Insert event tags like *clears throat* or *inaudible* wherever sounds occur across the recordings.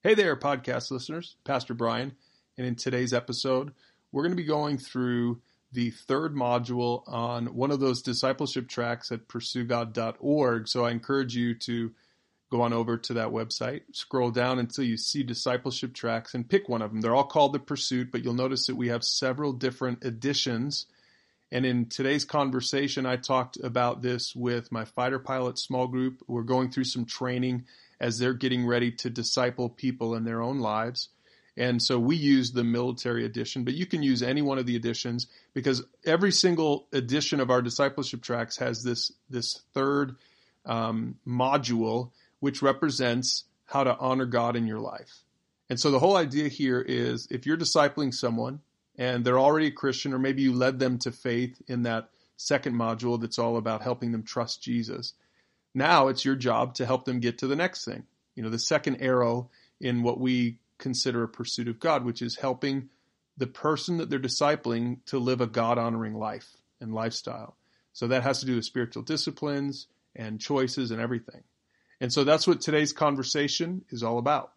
Hey there, podcast listeners. Pastor Brian. And in today's episode, we're going to be going through the third module on one of those discipleship tracks at pursuegod.org. So I encourage you to go on over to that website, scroll down until you see discipleship tracks, and pick one of them. They're all called The Pursuit, but you'll notice that we have several different editions. And in today's conversation, I talked about this with my fighter pilot small group. We're going through some training as they're getting ready to disciple people in their own lives. And so we use the military edition, but you can use any one of the editions because every single edition of our discipleship tracks has this this third um, module, which represents how to honor God in your life. And so the whole idea here is if you're discipling someone and they're already a Christian, or maybe you led them to faith in that second module that's all about helping them trust Jesus. Now it's your job to help them get to the next thing. You know, the second arrow in what we consider a pursuit of God, which is helping the person that they're discipling to live a God honoring life and lifestyle. So that has to do with spiritual disciplines and choices and everything. And so that's what today's conversation is all about.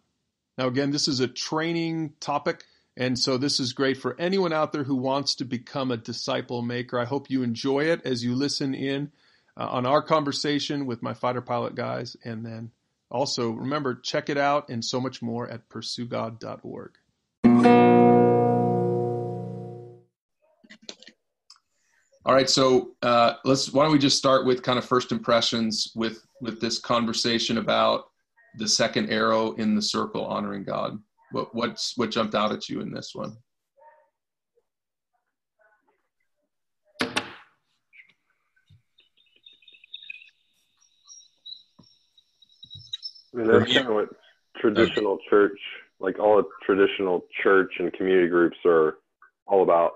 Now, again, this is a training topic. And so this is great for anyone out there who wants to become a disciple maker. I hope you enjoy it as you listen in uh, on our conversation with my fighter pilot guys and then also, remember, check it out and so much more at pursuegod.org. All right, so uh, let's. Why don't we just start with kind of first impressions with with this conversation about the second arrow in the circle, honoring God. What what's what jumped out at you in this one? I mean, that's kind of what traditional church, like all traditional church and community groups are all about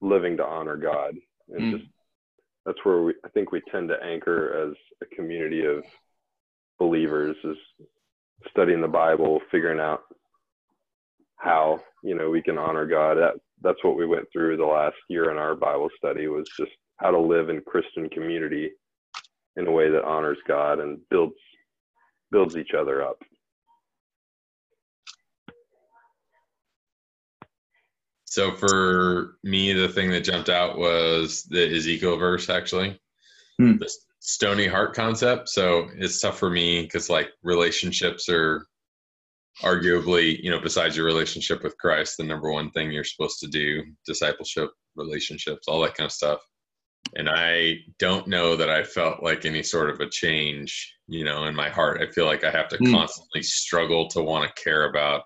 living to honor God. And mm. just that's where we, I think we tend to anchor as a community of believers is studying the Bible, figuring out how, you know, we can honor God. That, that's what we went through the last year in our Bible study was just how to live in Christian community in a way that honors God and builds builds each other up. So for me, the thing that jumped out was the Ezekiel verse, actually, hmm. the stony heart concept. So it's tough for me because like relationships are arguably, you know, besides your relationship with Christ, the number one thing you're supposed to do, discipleship, relationships, all that kind of stuff and I don't know that I felt like any sort of a change, you know, in my heart. I feel like I have to mm. constantly struggle to want to care about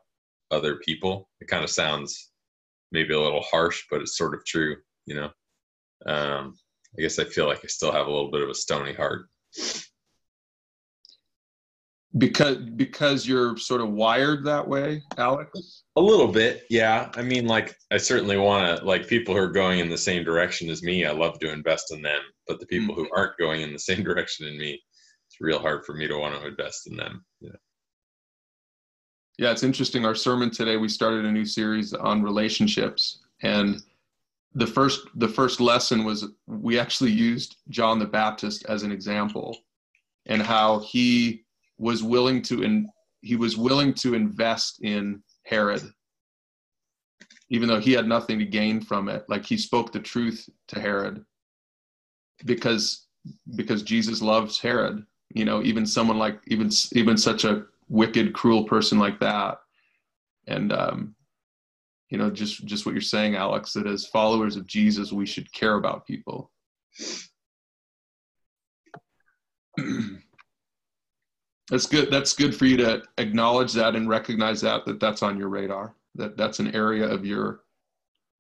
other people. It kind of sounds maybe a little harsh, but it's sort of true, you know. Um, I guess I feel like I still have a little bit of a stony heart because because you're sort of wired that way alex? A little bit yeah. I mean like i certainly want to like people who are going in the same direction as me i love to invest in them but the people mm-hmm. who aren't going in the same *laughs* direction in me it's real hard for me to want to invest in them yeah. Yeah it's interesting. Our sermon today we started a new series on relationships and the first the first lesson was we actually used john the baptist as an example and how he was willing to in, he was willing to invest in Herod even though he had nothing to gain from it. Like he spoke the truth to Herod because because Jesus loves Herod. You know even someone like even even such a wicked cruel person like that. And um you know just just what you're saying Alex that as followers of Jesus we should care about people *clears throat* that's good that's good for you to acknowledge that and recognize that that that's on your radar that that's an area of your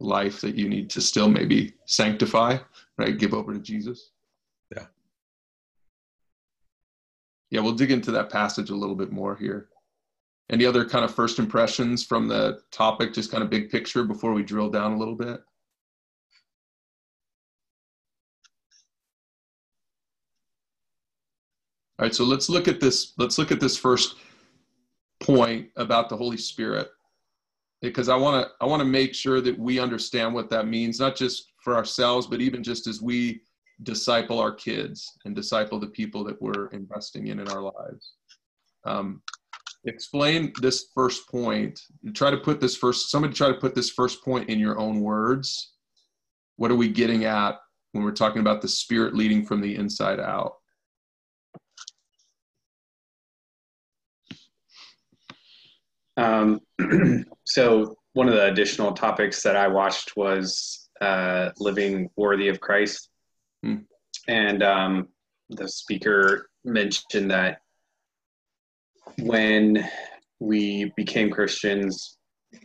life that you need to still maybe sanctify right? Give over to jesus. Yeah. Yeah we'll dig into that passage a little bit more here. Any other kind of first impressions from the topic just kind of big picture before we drill down a little bit All right, so let's look at this. Let's look at this first point about the Holy Spirit, because I want to I want to make sure that we understand what that means, not just for ourselves, but even just as we disciple our kids and disciple the people that we're investing in in our lives. Um, explain this first point. Try to put this first. Somebody try to put this first point in your own words. What are we getting at when we're talking about the spirit leading from the inside out? Um, *clears throat* so one of the additional topics that I watched was uh, living worthy of Christ, hmm. and um, the speaker mentioned that when we became Christians,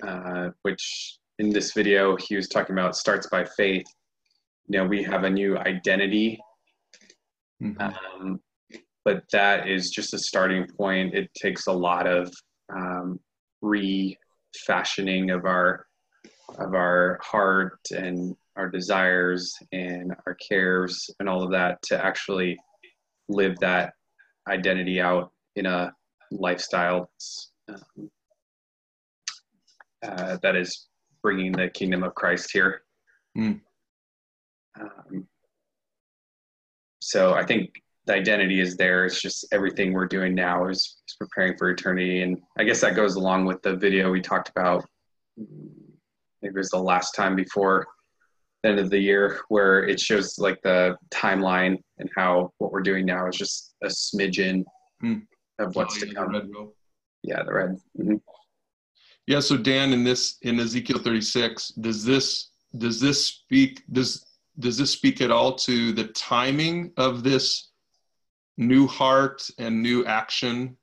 uh, which in this video he was talking about starts by faith. You know, we have a new identity, mm-hmm. um, but that is just a starting point. It takes a lot of um, refashioning of our of our heart and our desires and our cares and all of that to actually live that identity out in a lifestyle um, uh, that is bringing the kingdom of Christ here. Mm. Um, so I think the identity is there. It's just everything we're doing now is, is, preparing for eternity. And I guess that goes along with the video we talked about. Maybe it was the last time before the end of the year where it shows like the timeline and how what we're doing now is just a smidgen mm. of what's oh, to come. The yeah, the red. Mm-hmm. Yeah. So Dan, in this in Ezekiel 36, does this does this speak does does this speak at all to the timing of this new heart and new action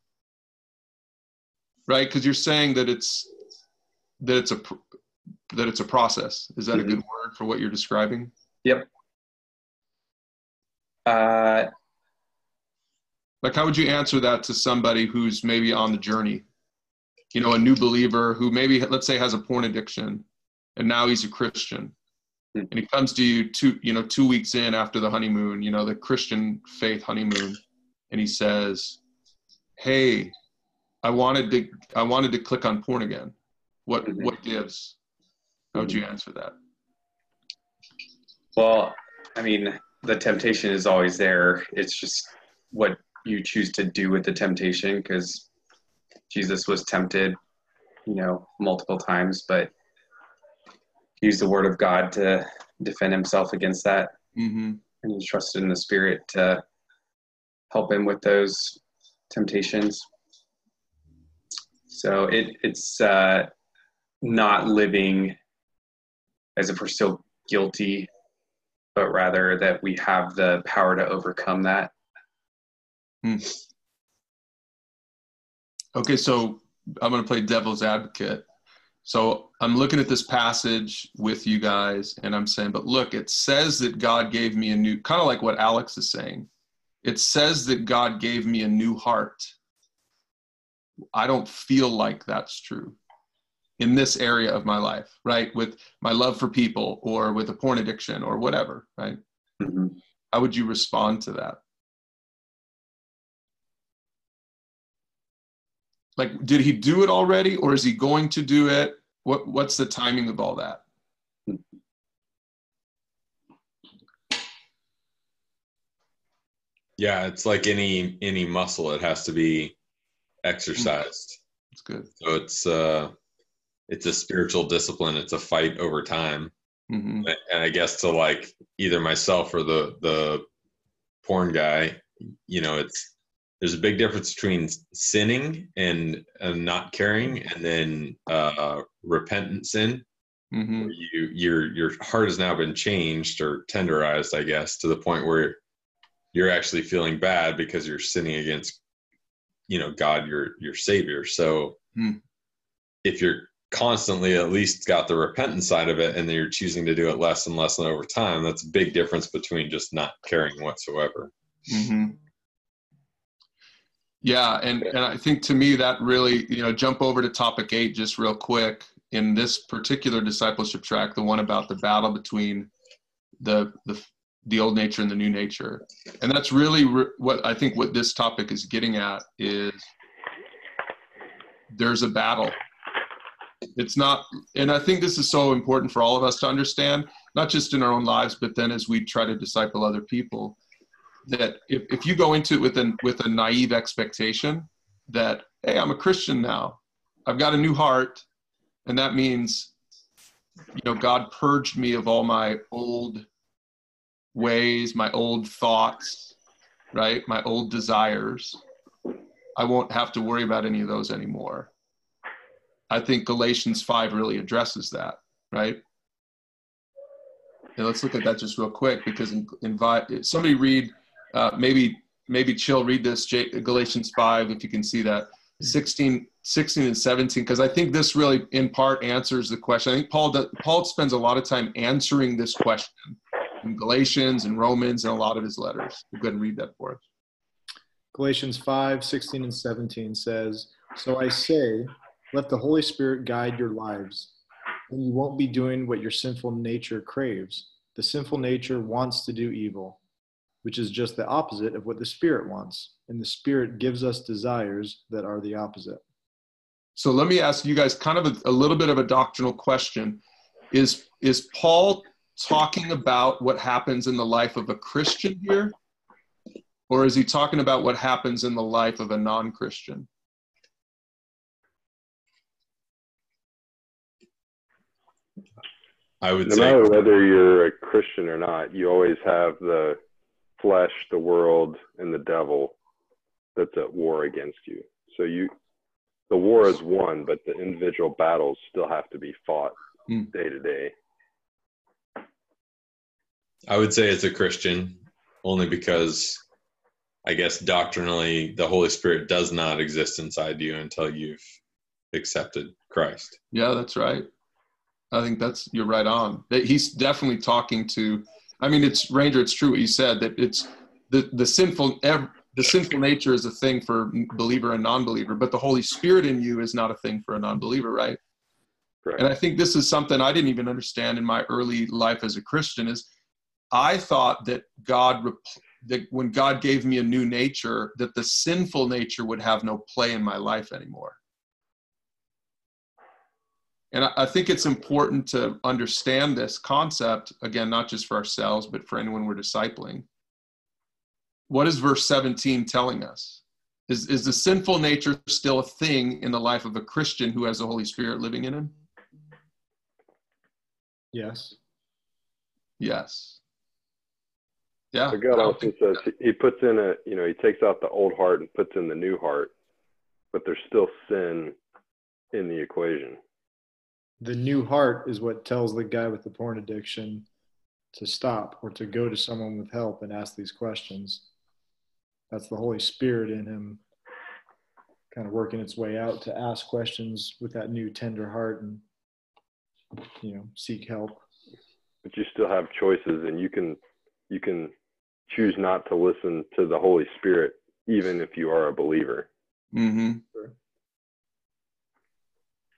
right? Because you're saying that it's that it's a that it's a process. Is that mm-hmm. a good word for what you're describing? Yep. Uh like how would you answer that to somebody who's maybe on the journey? You know a new believer who maybe let's say has a porn addiction and now he's a christian and he comes to you two you know two weeks in after the honeymoon you know the christian faith honeymoon. And he says hey i wanted to i wanted to click on porn again. What mm-hmm. what gives? How would you answer that? Well i mean the temptation is always there. It's just what you choose to do with the temptation because jesus was tempted you know multiple times. But use the word of God to defend himself against that. Mm-hmm. And he trusted in the Spirit to help him with those temptations. So it, it's uh, not living as if we're still guilty, but rather that we have the power to overcome that. Hmm. Okay, so I'm going to play devil's advocate. So I'm looking at this passage with you guys and I'm saying, but look, it says that God gave me a new, kind of like what Alex is saying. It says that God gave me a new heart. I don't feel like that's true in this area of my life, right? With my love for people or with a porn addiction or whatever, right? Mm-hmm. How would you respond to that? Like did he do it already or is he going to do it? What what's the timing of all that? Yeah it's like any any muscle it has to be exercised. It's good. So it's uh it's a spiritual discipline it's a fight over time. Mm-hmm. and i guess to like either myself or the the porn guy you know it's there's a big difference between sinning and, and not caring and then uh, repentant sin mm-hmm. you your your heart has now been changed or tenderized i guess to the point where you're actually feeling bad because you're sinning against you know god your your savior so mm. if you're constantly at least got the repentant side of it and then you're choosing to do it less and less and over time that's a big difference between just not caring whatsoever mm-hmm. Yeah, and and I think to me that really you know jump over to topic eight just real quick. In this particular discipleship track, the one about the battle between the the the old nature and the new nature, and that's really re- what I think what this topic is getting at is there's a battle. It's not, and I think this is so important for all of us to understand, not just in our own lives, but then as we try to disciple other people that if, if you go into it with an with a naive expectation that hey, I'm a Christian now. I've got a new heart. And that means, you know, God purged me of all my old ways, my old thoughts, right? My old desires. I won't have to worry about any of those anymore. I think Galatians 5 really addresses that, right? And let's look at that just real quick because invite somebody read uh, maybe maybe chill read this Galatians 5 if you can see that 16 16 and 17 because I think this really in part answers the question. I think Paul does, Paul spends a lot of time answering this question in Galatians and Romans and a lot of his letters. Go ahead and read that for us. Galatians 5, 16 and 17 says, So I say, let the Holy Spirit guide your lives, and you won't be doing what your sinful nature craves. The sinful nature wants to do evil, which is just the opposite of what the Spirit wants. And the Spirit gives us desires that are the opposite. So let me ask you guys kind of a, a little bit of a doctrinal question. Is, is Paul talking about what happens in the life of a Christian here? Or is he talking about what happens in the life of a non Christian? I would no say. matter whether you're a Christian or not, you always have the flesh, the world, and the devil that's at war against you. So you, the war is won, but the individual battles still have to be fought hmm. day to day. I would say it's a Christian only because I guess doctrinally the Holy Spirit does not exist inside you until you've accepted Christ. Yeah, that's right. I think that's you're right on. He's definitely talking to I mean it's Ranger it's true what you said that it's the the sinful the sinful nature is a thing for believer and non-believer, but the Holy Spirit in you is not a thing for a non-believer, right? right? And I think this is something I didn't even understand in my early life as a Christian is I thought that God, that when God gave me a new nature, that the sinful nature would have no play in my life anymore. And I think it's important to understand this concept, again, not just for ourselves, but for anyone we're discipling. What is verse 17 telling us? Is, is the sinful nature still a thing in the life of a Christian who has the Holy Spirit living in him? Yes. Yes. Yeah. But God also says he puts in a, you know, he takes out the old heart and puts in the new heart, but there's still sin in the equation. The new heart is what tells the guy with the porn addiction to stop or to go to someone with help and ask these questions. That's the Holy Spirit in him kind of working its way out to ask questions with that new tender heart and you know seek help but you still have choices and you can you can choose not to listen to the Holy Spirit, even if you are a believer. Mm-hmm.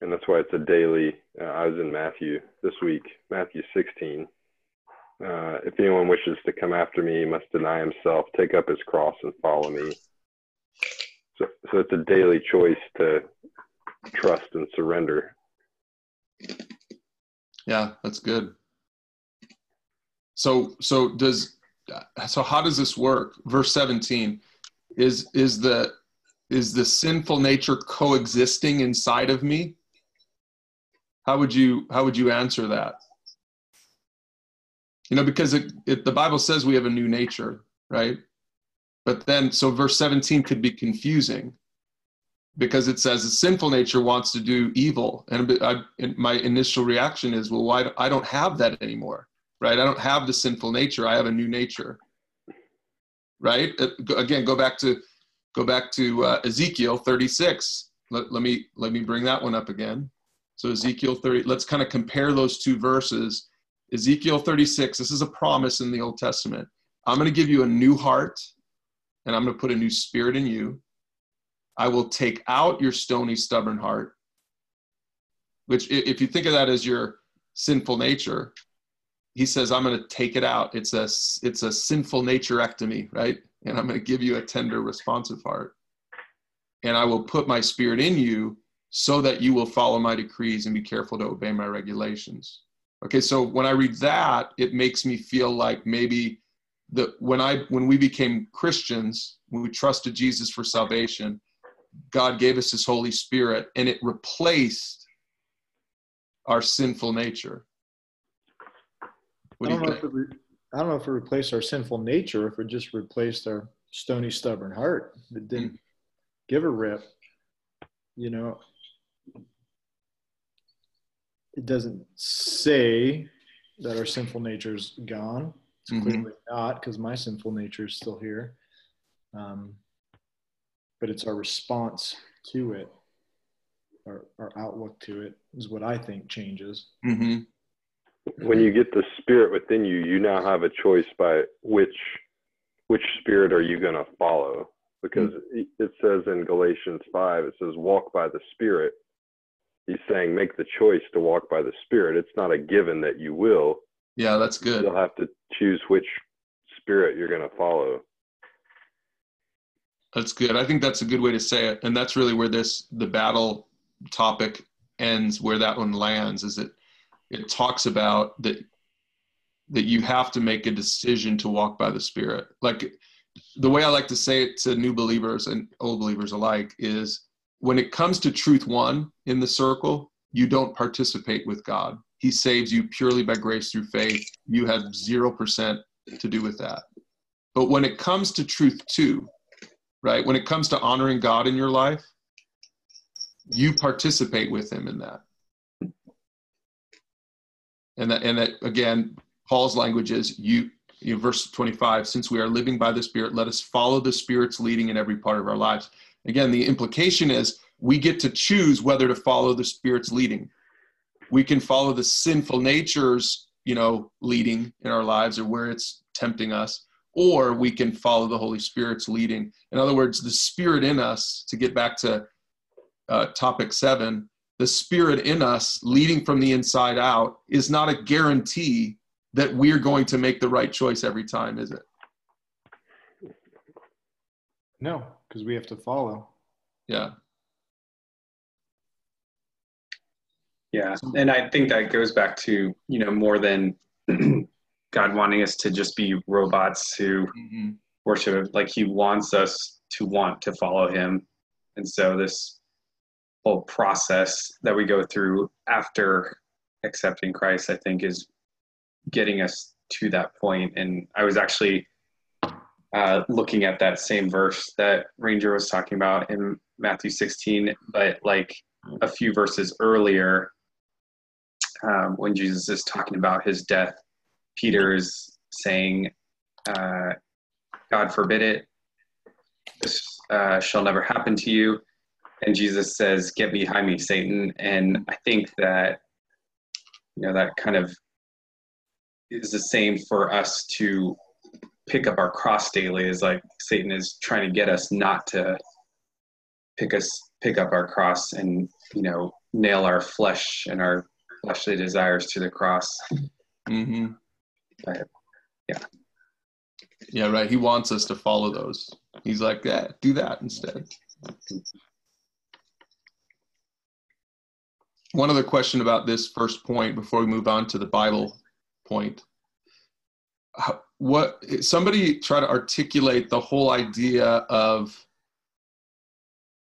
And that's why it's a daily. Uh, I was in Matthew this week, Matthew 16. Uh, if anyone wishes to come after me, he must deny himself, take up his cross, and follow me. So, so it's a daily choice to trust and surrender. Yeah, that's good. So, so does so how does this work verse 17 is is the is the sinful nature coexisting inside of me how would you how would you answer that you know because it, it, the bible says we have a new nature right but then so verse 17 could be confusing because it says the sinful nature wants to do evil and I, my initial reaction is well why i don't have that anymore right? I don't have the sinful nature. I have a new nature, right? Uh, again, go back to go back to uh, Ezekiel 36. Let, let me let me bring that one up again. So Ezekiel 30. Let's kind of compare those two verses. Ezekiel 36. This is a promise in the Old Testament. I'm going to give you a new heart, and I'm going to put a new spirit in you. I will take out your stony, stubborn heart. Which, if you think of that as your sinful nature, he says, I'm going to take it out. It's a, it's a sinful naturectomy, right? And I'm going to give you a tender, responsive heart. And I will put my spirit in you so that you will follow my decrees and be careful to obey my regulations. Okay, so when I read that, it makes me feel like maybe that when I when we became Christians, when we trusted Jesus for salvation, God gave us his Holy Spirit and it replaced our sinful nature. What do you think? Re- I don't know if it replaced our sinful nature, if it just replaced our stony, stubborn heart that didn't mm. give a rip. You know, it doesn't say that our sinful nature is gone. It's mm-hmm. clearly not because my sinful nature is still here. Um, but it's our response to it, our, our outlook to it is what I think changes. Mm-hmm. When you get the spirit within you, you now have a choice by which which spirit are you going to follow? Because mm-hmm. it says in Galatians five, it says walk by the spirit. He's saying make the choice to walk by the spirit. It's not a given that you will. Yeah, that's good. You'll have to choose which spirit you're going to follow. That's good. I think that's a good way to say it, and that's really where this the battle topic ends. Where that one lands is it it talks about that that you have to make a decision to walk by the Spirit. Like the way I like to say it to new believers and old believers alike is when it comes to truth one in the circle, you don't participate with God. He saves you purely by grace through faith. You have 0% to do with that. But when it comes to truth two, right, when it comes to honoring God in your life, you participate with Him in that. And that, and that again, Paul's language is you, you verse 25, since we are living by the Spirit, let us follow the Spirit's leading in every part of our lives. Again, the implication is we get to choose whether to follow the Spirit's leading. We can follow the sinful nature's you know leading in our lives or where it's tempting us or we can follow the holy spirit's leading. In other words the spirit in us to get back to uh, topic seven the spirit in us leading from the inside out is not a guarantee that we're going to make the right choice every time is it? No because we have to follow yeah Yeah, and I think that goes back to you know more than *clears throat* God wanting us to just be robots who mm-hmm. worship. Like He wants us to want to follow Him, and so this whole process that we go through after accepting Christ, I think, is getting us to that point. And I was actually uh, looking at that same verse that Ranger was talking about in Matthew 16, but like a few verses earlier, um, when Jesus is talking about his death, Peter is saying, uh, God forbid it, this uh, shall never happen to you. And Jesus says, Get behind me, Satan. And I think that, you know, that kind of is the same for us to pick up our cross daily, is like Satan is trying to get us not to pick us pick up our cross and you know nail our flesh and our fleshly desires to the cross. Mm-hmm. But, yeah. Yeah, right. He wants us to follow those. He's like, yeah, do that instead. One other question about this first point before we move on to the Bible point. What somebody try to articulate the whole idea of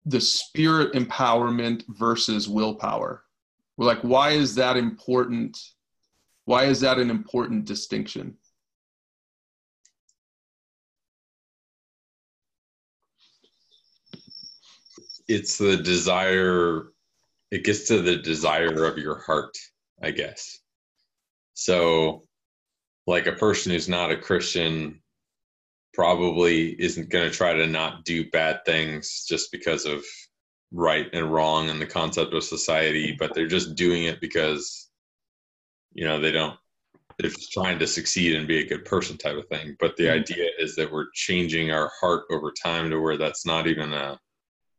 the spirit empowerment versus willpower we're like, why is that important? Why is that an important distinction? It's the desire, it gets to the desire of your heart, I guess. So, like a person who's not a Christian probably isn't going to try to not do bad things just because of right and wrong and the concept of society, but they're just doing it because, you know, they don't, they're just trying to succeed and be a good person type of thing. But the mm-hmm. idea is that we're changing our heart over time to where that's not even a,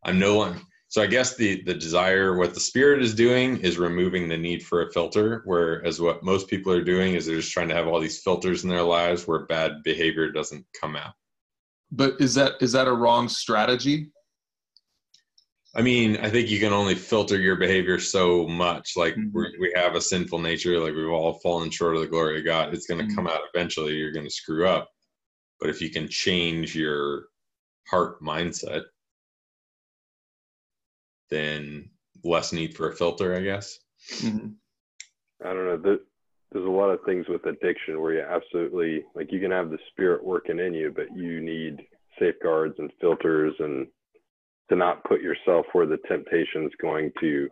I'm no one. So I guess the the desire, what the spirit is doing, is removing the need for a filter. Whereas what most people are doing is they're just trying to have all these filters in their lives where bad behavior doesn't come out. But is that is that a wrong strategy? I mean, I think you can only filter your behavior so much. Like mm-hmm. we have a sinful nature, like we've all fallen short of the glory of God. It's going to mm-hmm. come out eventually. You're going to screw up. But if you can change your heart mindset, then less need for a filter, I guess. Mm-hmm. I don't know. There's a lot of things with addiction where you absolutely like you can have the spirit working in you, but you need safeguards and filters and to not put yourself where the temptation is going to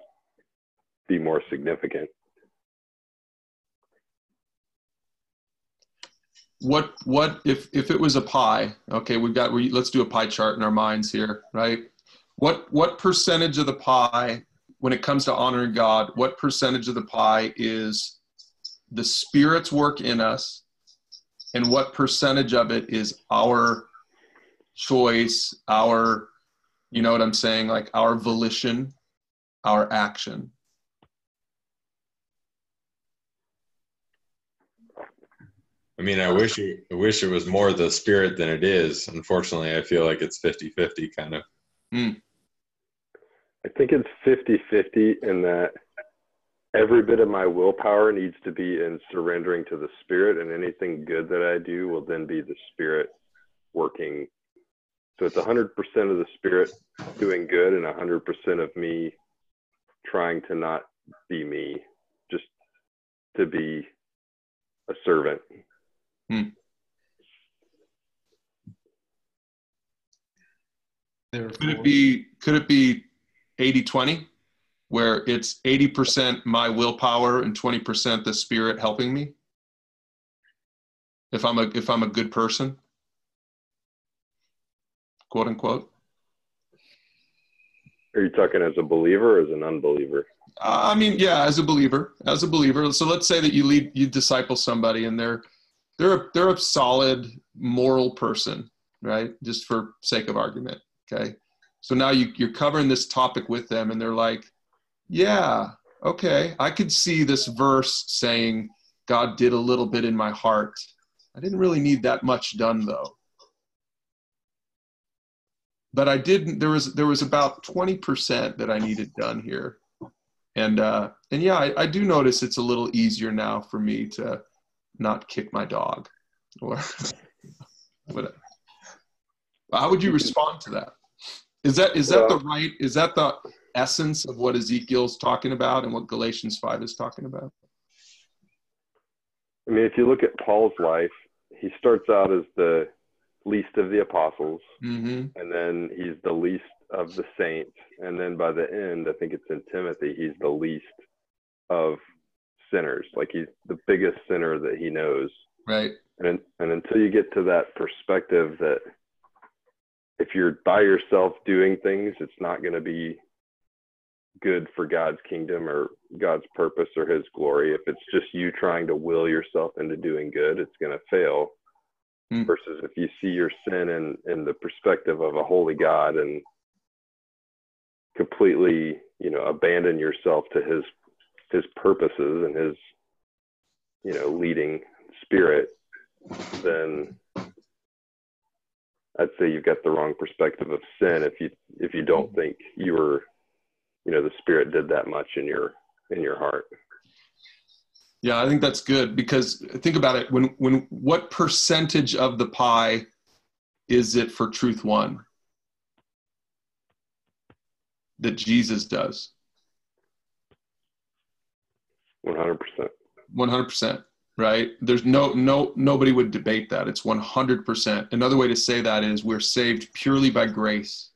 be more significant. What what if if it was a pie? Okay, we've got we let's do a pie chart in our minds here, right? What what percentage of the pie when it comes to honoring God, what percentage of the pie is the Spirit's work in us, and what percentage of it is our choice, our, you know what I'm saying, like our volition, our action? I mean, I wish it, I wish it was more the spirit than it is. Unfortunately, I feel like it's 50-50 kind of. Mm. I think it's 50 50 in that every bit of my willpower needs to be in surrendering to the spirit, and anything good that I do will then be the spirit working. So it's 100% of the spirit doing good, and 100% of me trying to not be me, just to be a servant. Hmm. Could it be? Could it be 80 20, where it's 80% my willpower and 20% the spirit helping me? If I'm a if I'm a good person, quote unquote. Are you talking as a believer or as an unbeliever? Uh, I mean, yeah, as a believer, as a believer. So let's say that you lead, you disciple somebody, and they're they're a, they're a solid moral person, right? Just for sake of argument, okay. So now you, you're covering this topic with them, and they're like, yeah, okay, I could see this verse saying, God did a little bit in my heart. I didn't really need that much done, though. But I didn't. There was there was about twenty percent that I needed done here, and uh, and yeah, I, I do notice it's a little easier now for me to not kick my dog, *laughs* or *laughs* whatever. How would you *laughs* respond to that? Is that is that well, the right? Is that the essence of what Ezekiel's talking about and what Galatians five is talking about? I mean, if you look at Paul's life, he starts out as the least of the apostles, mm-hmm. and then he's the least of the saints, and then by the end, I think it's in Timothy, he's the least of sinners. Like he's the biggest sinner that he knows. Right. And and until you get to that perspective that if you're by yourself doing things, it's not going to be good for God's kingdom or God's purpose or his glory. If it's just you trying to will yourself into doing good, it's going to fail. Mm. Versus if you see your sin in, in the perspective of a holy God and completely, you know, abandon yourself to his his purposes and his, you know, leading spirit, then I'd say you've got the wrong perspective of sin if you if you don't mm-hmm. think you were, you know, the Spirit did that much in your in your heart. Yeah, I think that's good because think about it. When when what percentage of the pie is it for truth one that Jesus does? One hundred percent. One hundred percent right? There's no no nobody would debate that. It's 100% another way to say that is we're saved purely by grace.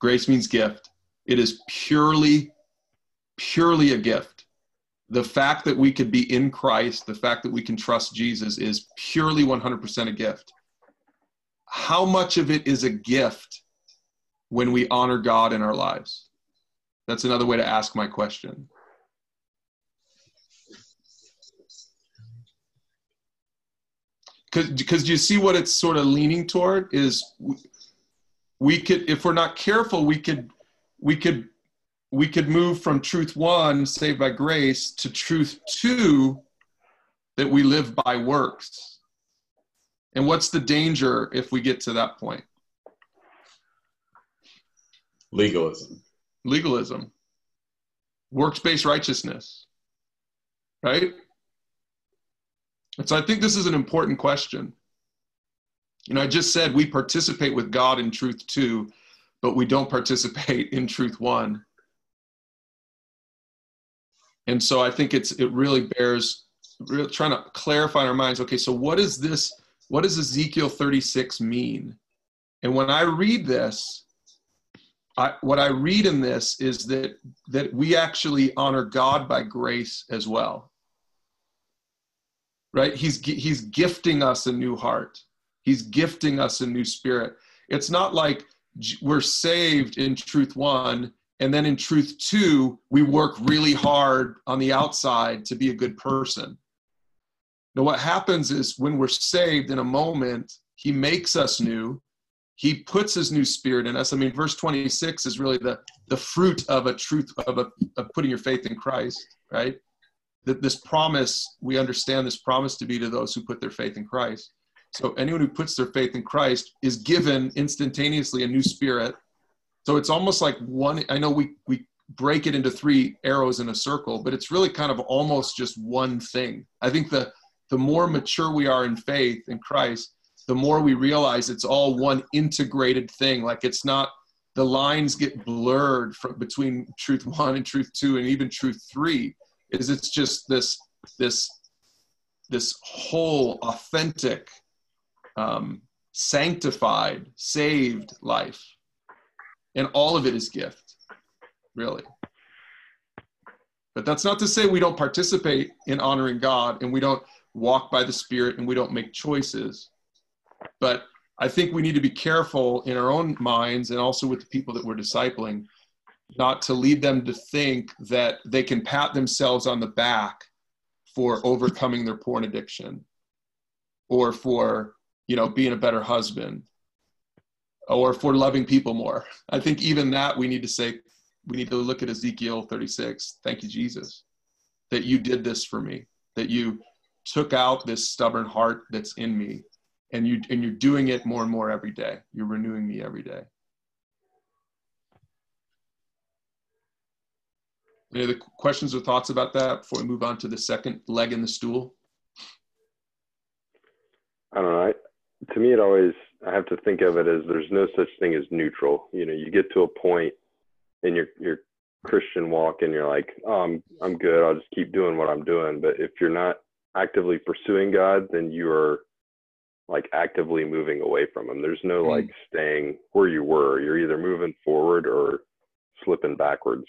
Grace means gift. It is purely purely a gift. The fact that we could be in christ the fact that we can trust jesus is purely 100% a gift. How much of it is a gift when we honor god in our lives? That's another way to ask my question because you see what it's sort of leaning toward is we could if we're not careful we could we could we could move from truth one saved by grace to truth two that we live by works. And what's the danger if we get to that point? Legalism. Legalism. Works-based righteousness. Right and so I think this is an important question. You know, I just said we participate with God in truth too, but we don't participate in truth one. And so I think it's it really bears really trying to clarify in our minds. Okay, so what is this? What does Ezekiel 36 mean? And when I read this, I, what I read in this is that that we actually honor God by grace as well. Right? He's he's gifting us a new heart. He's gifting us a new spirit. It's not like we're saved in truth one and then in truth two we work really hard on the outside to be a good person now what happens is when we're saved in a moment he makes us new he puts his new spirit in us i mean verse 26 is really the the fruit of a truth of a of putting your faith in christ right that this promise we understand this promise to be to those who put their faith in christ so anyone who puts their faith in Christ is given instantaneously a new spirit. So it's almost like one. I know we we break it into three arrows in a circle, but it's really kind of almost just one thing. I think the the more mature we are in faith in Christ, the more we realize it's all one integrated thing. Like it's not the lines get blurred from between truth one and truth two and even truth three. Is it's just this this this whole authentic um, sanctified, saved life. And all of it is gift, really. But that's not to say we don't participate in honoring God and we don't walk by the Spirit and we don't make choices. But I think we need to be careful in our own minds and also with the people that we're discipling, not to lead them to think that they can pat themselves on the back for overcoming their porn addiction or for you know, being a better husband or for loving people more. I think even that we need to say, we need to look at Ezekiel 36. Thank you, Jesus, that you did this for me, that you took out this stubborn heart that's in me and you and you're doing it more and more every day. You're renewing me every day. Any other questions or thoughts about that before we move on to the second leg in the stool? I don't know I, to me, it always I have to think of it as there's no such thing as neutral. You know, you get to a point in your your Christian walk, and you're like, oh, I'm I'm good. I'll just keep doing what I'm doing. But if you're not actively pursuing God, then you are like actively moving away from Him. There's no mm. like staying where you were. You're either moving forward or slipping backwards.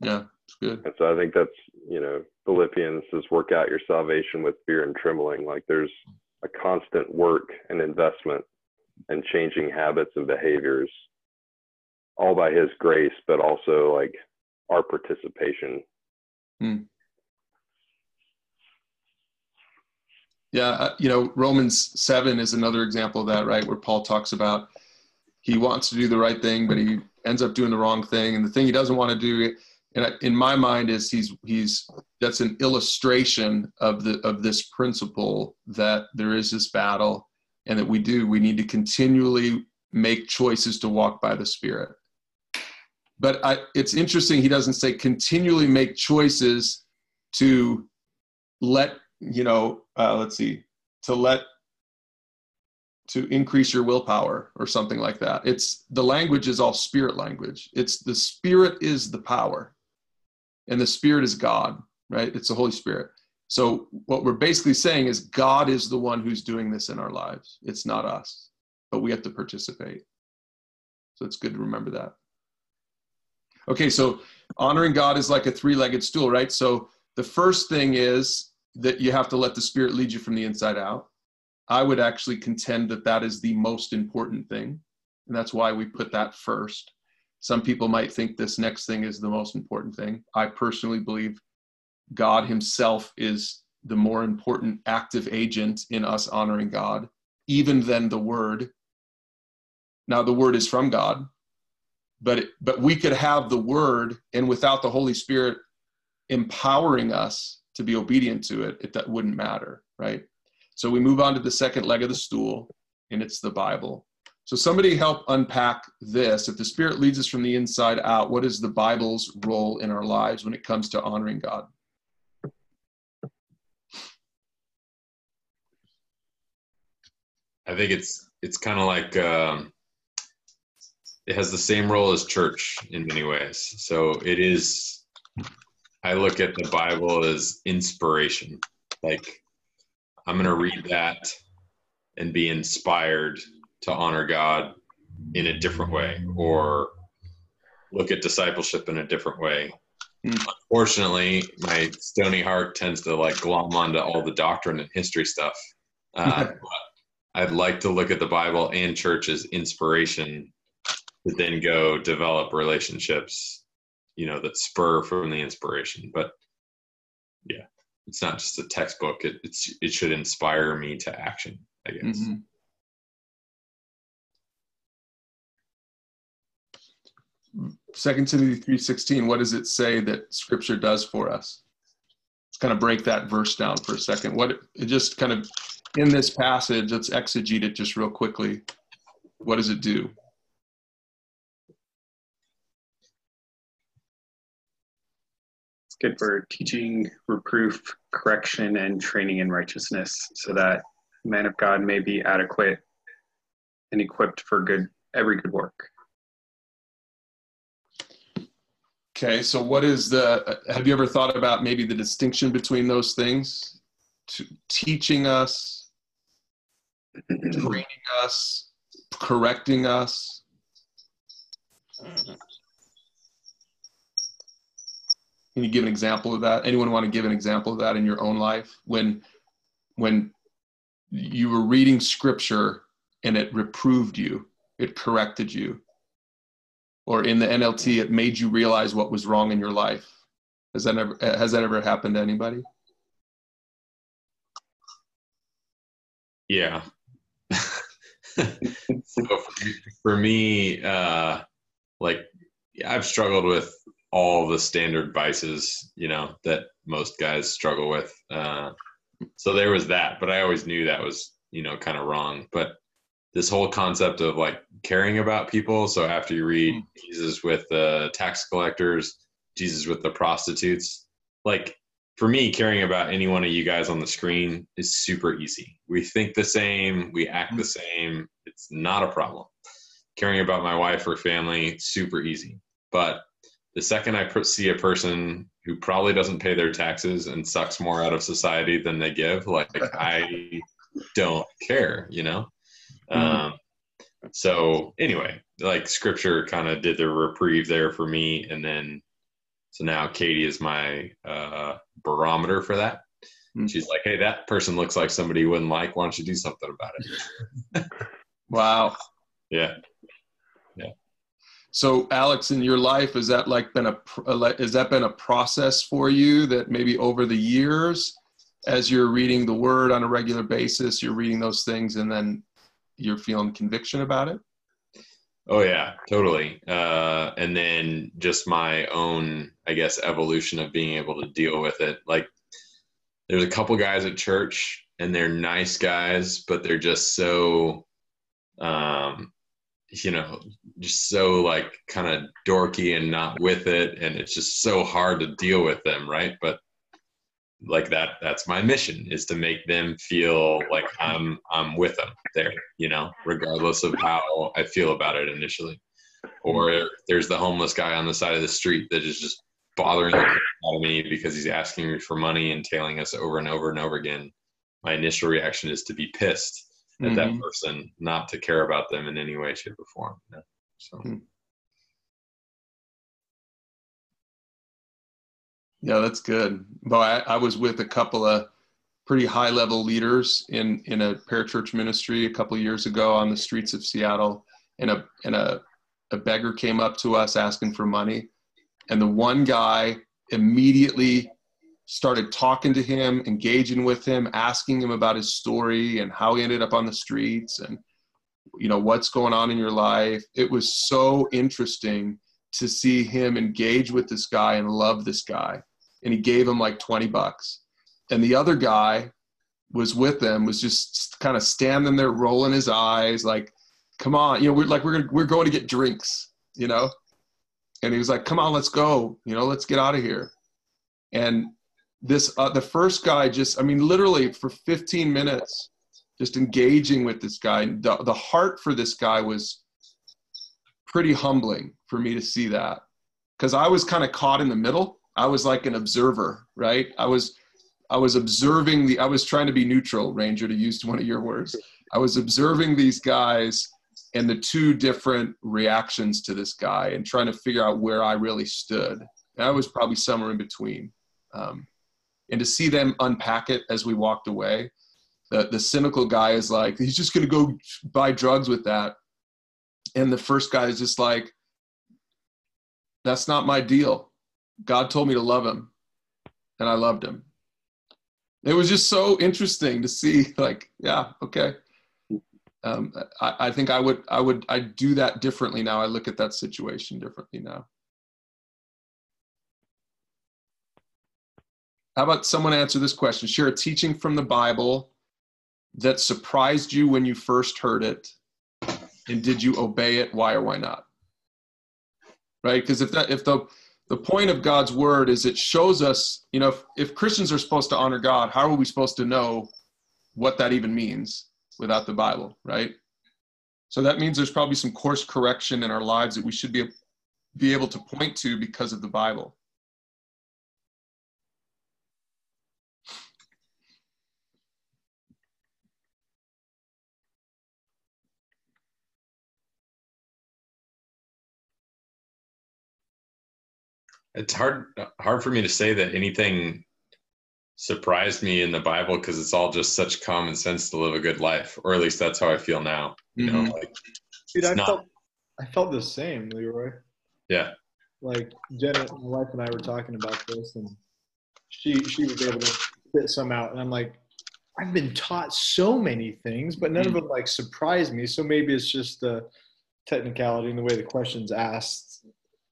Yeah, it's good. And so I think that's you know Philippians says, work out your salvation with fear and trembling. Like there's a constant work and investment and changing habits and behaviors all by his grace but also like our participation hmm. yeah uh, you know romans 7 is another example of that right where paul talks about he wants to do the right thing but he ends up doing the wrong thing and the thing he doesn't want to do and in my mind is he's he's that's an illustration of the of this principle that there is this battle and that we do we need to continually make choices to walk by the spirit. But I, it's interesting he doesn't say continually make choices to let you know uh, let's see to let to increase your willpower or something like that. It's the language is all spirit language. It's the spirit is the power and the Spirit is God, right? It's the Holy Spirit. So what we're basically saying is God is the one who's doing this in our lives. It's not us, but we have to participate. So it's good to remember that. Okay, so honoring God is like a three-legged stool, right? So the first thing is that you have to let the Spirit lead you from the inside out. I would actually contend that that is the most important thing. And that's why we put that first. Some people might think this next thing is the most important thing. I personally believe God Himself is the more important active agent in us honoring God, even than the Word. Now, the Word is from God, but it, but we could have the Word, and without the Holy Spirit empowering us to be obedient to it, it that wouldn't matter, right? So we move on to the second leg of the stool, and it's the Bible. So, somebody help unpack this. If the Spirit leads us from the inside out, what is the Bible's role in our lives when it comes to honoring God? I think it's it's kind of like um, it has the same role as church in many ways. So it is. I look at the Bible as inspiration. Like I'm going to read that and be inspired to honor God in a different way, or look at discipleship in a different way. Mm. Unfortunately, my stony heart tends to like glom onto all the doctrine and history stuff. Uh, *laughs* I'd like to look at the Bible and church as inspiration to then go develop relationships, you know, that spur from the inspiration. But yeah, it's not just a textbook. It, it's it should inspire me to action. I guess. Mm-hmm. Second Timothy three sixteen. What does it say that Scripture does for us? Let's kind of break that verse down for a second. What it just kind of in this passage. Let's exegete it just real quickly. What does it do? It's good for teaching, reproof, correction, and training in righteousness, so that man of God may be adequate and equipped for good every good work. Okay, so what is the? Have you ever thought about maybe the distinction between those things? To teaching us, training us, correcting us. Can you give an example of that? Anyone want to give an example of that in your own life when when you were reading scripture and it reproved you, it corrected you, or in the NLT, it made you realize what was wrong in your life. Has that ever has that ever happened to anybody? Yeah. *laughs* so for, me, uh, like I've struggled with all the standard vices, you know, that most guys struggle with. Uh, so there was that, but I always knew that was, you know, kind of wrong. But this whole concept of like caring about people. So after you read mm. Jesus with the tax collectors, Jesus with the prostitutes, like for me, caring about any one of you guys on the screen is super easy. We think the same, we act the mm. same. It's not a problem. Caring about my wife or family, super easy. But the second I see a person who probably doesn't pay their taxes and sucks more out of society than they give, like *laughs* I don't care, you know? Mm-hmm. Um, so anyway, like scripture kind of did the reprieve there for me. And then, so now Katie is my uh, barometer for that. Mm-hmm. She's like, hey, that person looks like somebody you wouldn't like. Why don't you do something about it? *laughs* wow. Yeah. Yeah. So, Alex, in your life, has that like been a has that been a process for you that maybe over the years, as you're reading the Word on a regular basis, you're reading those things, and then you're feeling conviction about it? Oh yeah, totally. Uh, and then just my own, I guess, evolution of being able to deal with it. Like, there's a couple guys at church, and they're nice guys, but they're just so um, you know, just so like kind of dorky and not with it. And it's just so hard to deal with them, right? But like that that's my mission is to make them feel like I'm I'm with them there, you know, regardless of how I feel about it initially. Or there's the homeless guy on the side of the street that is just bothering the out of me because he's asking me for money and tailing us over and over and over again. My initial reaction is to be pissed at mm-hmm. that person, not to care about them in any way, shape, or form. Yeah. So. Hmm. Yeah, that's good. But I, I, was with a couple of pretty high level leaders in in a parachurch ministry a couple of years ago on the streets of Seattle, and a and a a beggar came up to us asking for money, and the one guy immediately started talking to him, engaging with him, asking him about his story and how he ended up on the streets and you know what's going on in your life. It was so interesting to see him engage with this guy and love this guy. And he gave him like 20 bucks. And the other guy was with them, was just kind of standing there rolling his eyes like, come on, you know, we're like, we're, gonna, we're going to get drinks, you know? And he was like, come on, let's go, you know, let's get out of here. And this uh, the first guy just i mean literally for 15 minutes just engaging with this guy the, the heart for this guy was pretty humbling for me to see that because I was kind of caught in the middle. I was like an observer, right? I was I was observing the I was trying to be neutral, Ranger, to use one of your words. I was observing these guys and the two different reactions to this guy and trying to figure out where I really stood. And I was probably somewhere in between. Um, and to see them unpack it as we walked away, the, the cynical guy is like, he's just going to go buy drugs with that. And the first guy is just like, that's not my deal. God told me to love him, and I loved him. It was just so interesting to see, *laughs* like, yeah, okay. Um, I, I think I would, I would, I do that differently now. I look at that situation differently now. How about someone answer this question? Share a teaching from the Bible that surprised you when you first heard it, and did you obey it? Why or why not? Right? Because if that if the the point of God's word is it shows us, you know, if, if Christians are supposed to honor God, how are we supposed to know what that even means without the Bible, right? So that means there's probably some course correction in our lives that we should be be able to point to because of the Bible. It's hard hard for me to say that anything surprised me in the Bible because it's all just such common sense to live a good life, or at least that's how I feel now. You mm-hmm. know, like Dude, I not, felt I felt the same, Leroy. Yeah. Like Jenna, my wife and I were talking about this, and she she was able to spit some out, and I'm like, I've been taught so many things, but none mm-hmm. of them like surprised me. So maybe it's just the technicality and the way the questions asked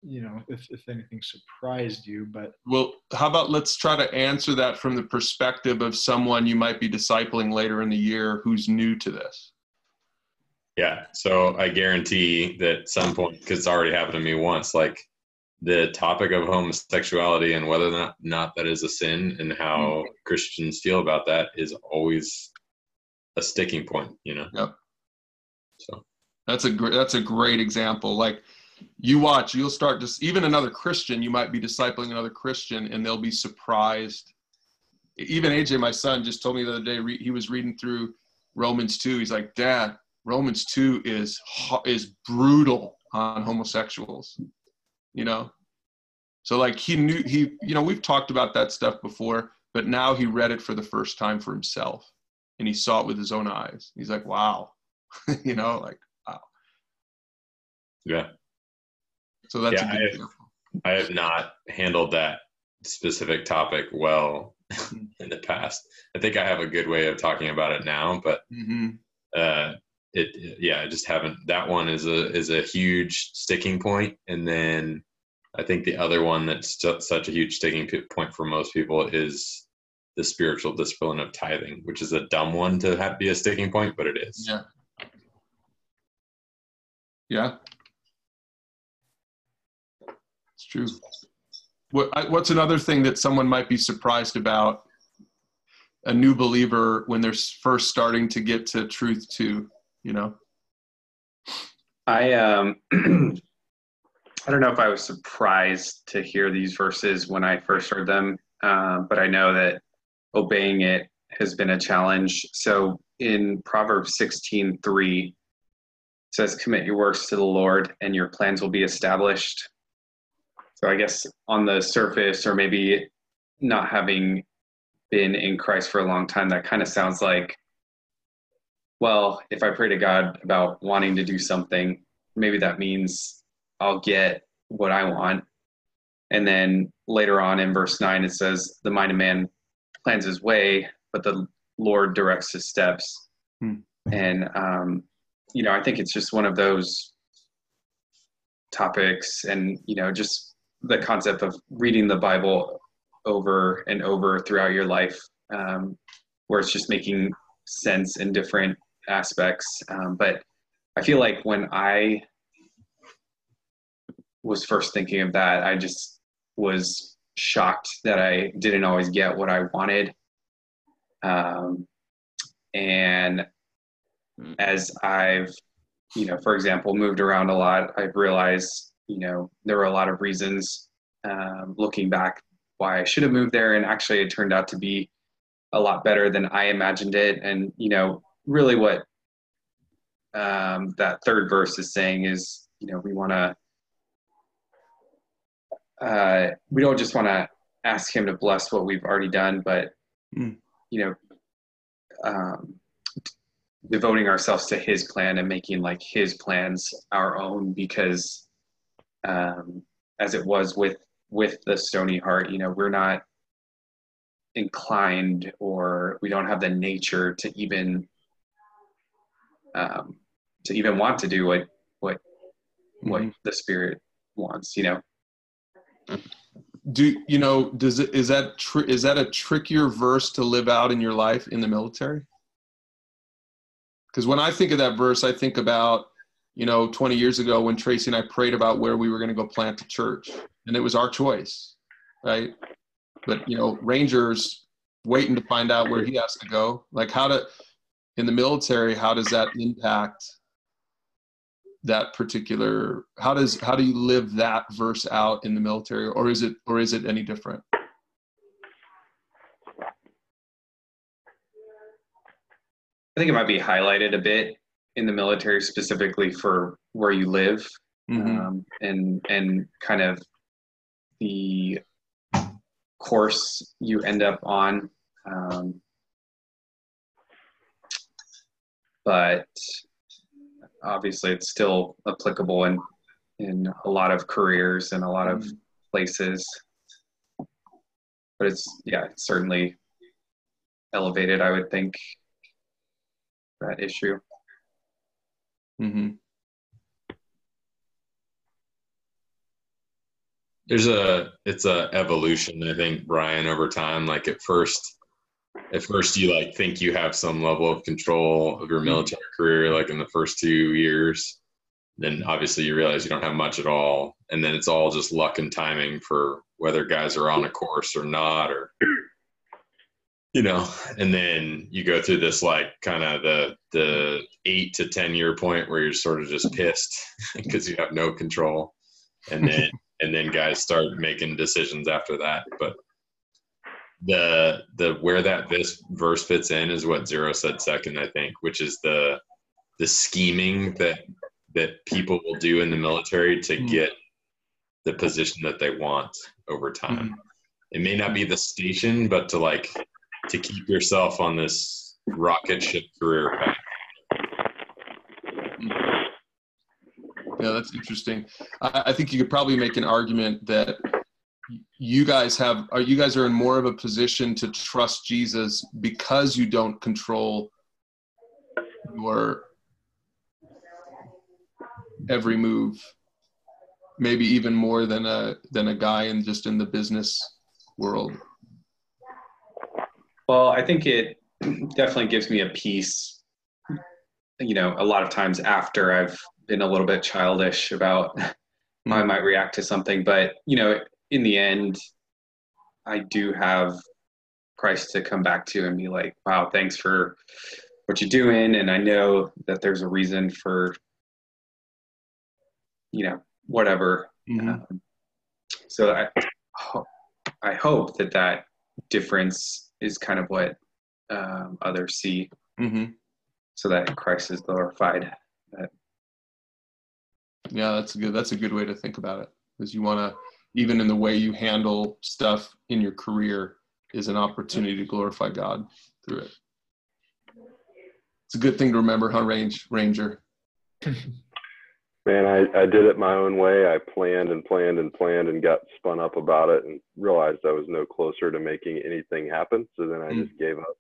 you know if, if anything surprised you but well how about let's try to answer that from the perspective of someone you might be discipling later in the year who's new to this. Yeah so i guarantee that some point because it's already happened to me once like the topic of homosexuality and whether or not, not that is a sin and how mm-hmm. christians feel about that is always a sticking point you know? Yep. So. That's a great that's a great example. Like you watch, you'll start just even another Christian, you might be discipling another Christian and they'll be surprised. Even AJ, my son, just told me the other day, he was reading through Romans 2. He's like, Dad, Romans 2 is, is brutal on homosexuals, you know? So like he knew, he, you know, we've talked about that stuff before, but now he read it for the first time for himself and he saw it with his own eyes. He's like, wow, *laughs* you know, like, wow. Yeah. So that's yeah, I have, I have not handled that specific topic well *laughs* in the past. I think I have a good way of talking about it now, but mm-hmm. uh, it, yeah, I just haven't. That one is a is a huge sticking point, and then I think the other one that's such a huge sticking point for most people is the spiritual discipline of tithing, which is a dumb one to have, be a sticking point, but it is. Yeah. Yeah, it's true. What, what's another thing that someone might be surprised about a new believer when they're first starting to get to truth too, you know? I um *clears throat* I don't know if I was surprised to hear these verses when I first heard them, uh, but I know that obeying it has been a challenge. So in Proverbs 16 3 says, Commit your works to the Lord, and your plans will be established. So I guess on the surface, or maybe not having been in Christ for a long time, that kind of sounds like, well, if I pray to God about wanting to do something, maybe that means I'll get what I want. And then later on in verse 9, it says, The mind of man plans his way, but the Lord directs his steps. Hmm. And, um, you know, I think it's just one of those topics and, you know, just the concept of reading the Bible over and over throughout your life, um, where it's just making sense in different aspects. Um, but I feel like when I was first thinking of that, I just was shocked that I didn't always get what I wanted. Um, and as I've you know, for example, moved around a lot, I've realized, you know, there were a lot of reasons um, looking back why I should have moved there. And actually, it turned out to be a lot better than I imagined it. And, you know, really what um, that third verse is saying is, you know, we want to, uh, we don't just want to ask Him to bless what we've already done, but, mm. you know, um, devoting ourselves to his plan and making like his plans our own because um, as it was with with the stony heart you know we're not inclined or we don't have the nature to even um, to even want to do what what mm-hmm. what the spirit wants you know do you know does it is that tr- is that a trickier verse to live out in your life in the military because when I think of that verse, I think about, you know, 20 years ago when Tracy and I prayed about where we were going to go plant the church, and it was our choice, right? But, you know, Ranger's waiting to find out where he has to go. Like, how to, in the military, how does that impact that particular how does how do you live that verse out in the military or is it or is it any different I think it might be highlighted a bit in the military, specifically for where you live, mm-hmm. um, and and kind of the course you end up on. Um, but obviously, it's still applicable in in a lot of careers and a lot of mm-hmm. places. But it's yeah, it's certainly elevated. I would think that issue. Mm-hmm. There's a it's a evolution, I think, Brian, over time. Like at first at first you like think you have some level of control of your mm-hmm. military career, like in the first two years. Then obviously you realize you don't have much at all. And then it's all just luck and timing for whether guys are on a course or not or you know and then you go through this like kind of the the eight to ten year point where you're sort of just pissed *laughs* because you have no control and then *laughs* and then guys start making decisions after that but the the where that this verse fits in is what zero said second i think which is the the scheming that that people will do in the military to mm-hmm. get the position that they want over time mm-hmm. it may not be the station but to like to keep yourself on this rocket ship career path. Yeah, that's interesting. I, I think you could probably make an argument that you guys have are you guys are in more of a position to trust Jesus because you don't control your every move maybe even more than a than a guy in just in the business world well, I think it definitely gives me a peace. You know, a lot of times after I've been a little bit childish about *laughs* how I hmm. might react to something, but you know, in the end, I do have Christ to come back to and be like, "Wow, thanks for what you're doing," and I know that there's a reason for, you know, whatever. Mm-hmm. Um, so I, I hope that that difference is kind of what um, others see, mm-hmm. so that Christ is glorified. That, yeah, that's a good. That's a good way to think about it, because you want to, even in the way you handle stuff in your career, is an opportunity to glorify God through it. It's a good thing to remember, huh, Range Ranger? *laughs* Man, I, I did it my own way. I planned and planned and planned and got spun up about it and realized I was no closer to making anything happen. So then I mm. just gave up.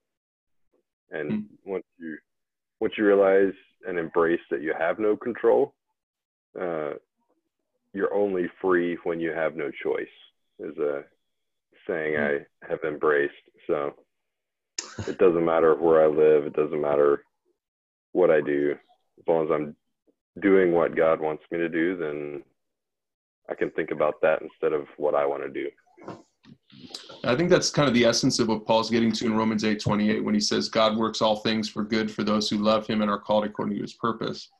And mm. once you once you realize and embrace that you have no control, uh, you're only free when you have no choice. Is a saying mm. I have embraced. So it doesn't matter where I live. It doesn't matter what I do. As long as I'm doing what God wants me to do, then I can think about that instead of what I want to do. I think that's kind of the essence of what Paul's getting to in Romans 8 28 when he says, God works all things for good for those who love him and are called according to his purpose.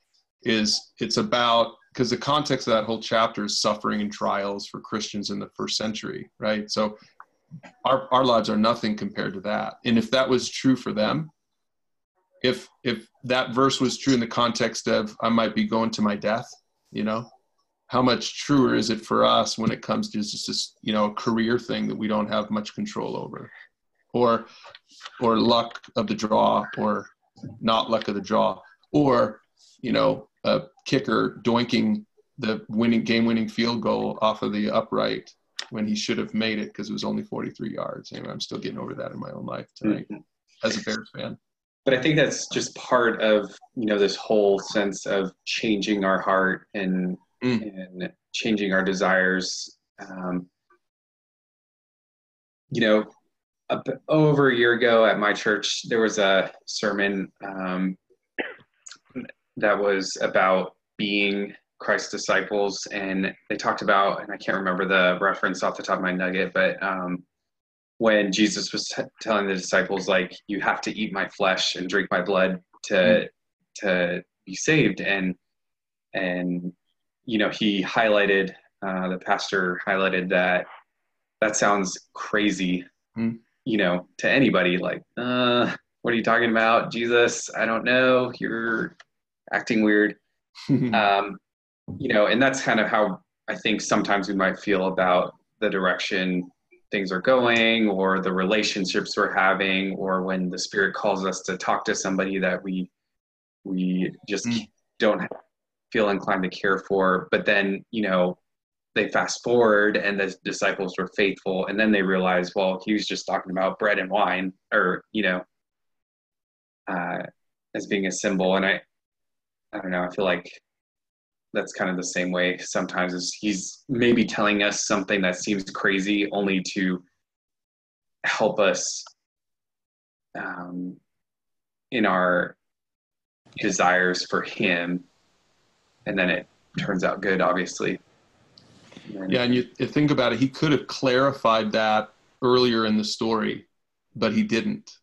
is it's about because the context of that whole chapter is suffering and trials for Christians in the first century, right? So our our lives are nothing compared to that. And if that was true for them, if if that verse was true in the context of I might be going to my death, you know, how much truer is it for us when it comes to just this, you know, career thing that we don't have much control over, or or luck of the draw, or not luck of the draw, or you know, a kicker doinking the winning game-winning field goal off of the upright when he should have made it because it was only 43 yards. Anyway, I'm still getting over that in my own life tonight mm-hmm. as a Bears fan. But I think that's just part of you know this whole sense of changing our heart and mm. and changing our desires. Um, you know, over a year ago at my church, there was a sermon um, that was about being Christ's disciples, and they talked about, and I can't remember the reference off the top of my nugget, but um, when Jesus was telling the disciples, like, you have to eat my flesh and drink my blood to mm. to be saved, and and you know, he highlighted, uh, the pastor highlighted that that sounds crazy, mm. you know, to anybody. Like, uh, what are you talking about, Jesus? I don't know. You're acting weird. *laughs* um, you know, and that's kind of how I think sometimes we might feel about the direction things are going or the relationships we're having or when the spirit calls us to talk to somebody that we we just mm. don't feel inclined to care for but then you know they fast forward and the disciples were faithful and then they realize well he was just talking about bread and wine or you know uh, as being a symbol and i I don't know. I feel like that's kind of the same way sometimes is he's maybe telling us something that seems crazy only to help us um, in our desires for him. And then it turns out good obviously. And yeah and you think about it he could have clarified that earlier in the story but he didn't.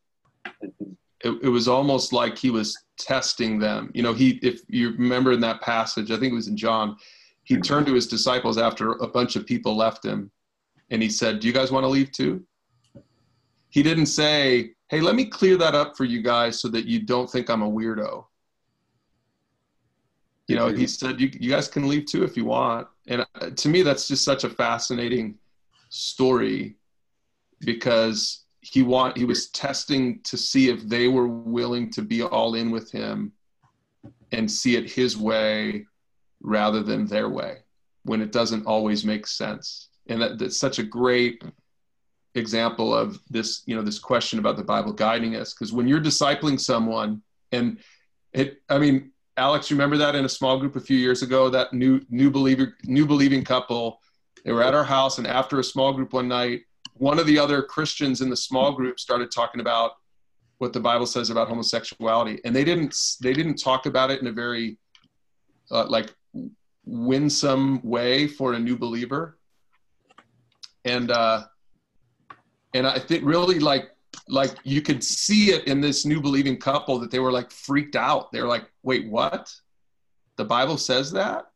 Mm-hmm. it, it was almost like he was testing them. You know, he if you remember in that passage, I think it was in John, he turned to his disciples after a bunch of people left him and he said, "Do you guys want to leave too?" He didn't say, "Hey, let me clear that up for you guys so that you don't think I'm a weirdo." You know, he said, "You you guys can leave too if you want." And uh, to me that's just such a fascinating story because he want he was testing to see if they were willing to be all in with him and see it his way rather than their way when it doesn't always make sense. And that, that's such a great example of this you know this question about the bible guiding us because when you're discipling someone and it i mean alex remember that in a small group a few years ago that new new believer new believing couple they were at our house and after a small group one night one of the other Christians in the small group started talking about what the Bible says about homosexuality, and they didn't they didn't talk about it in a very uh, like winsome way for a new believer, and uh, and I think really like like you could see it in this new believing couple that they were like freaked out. They were like, "Wait, what? The Bible says that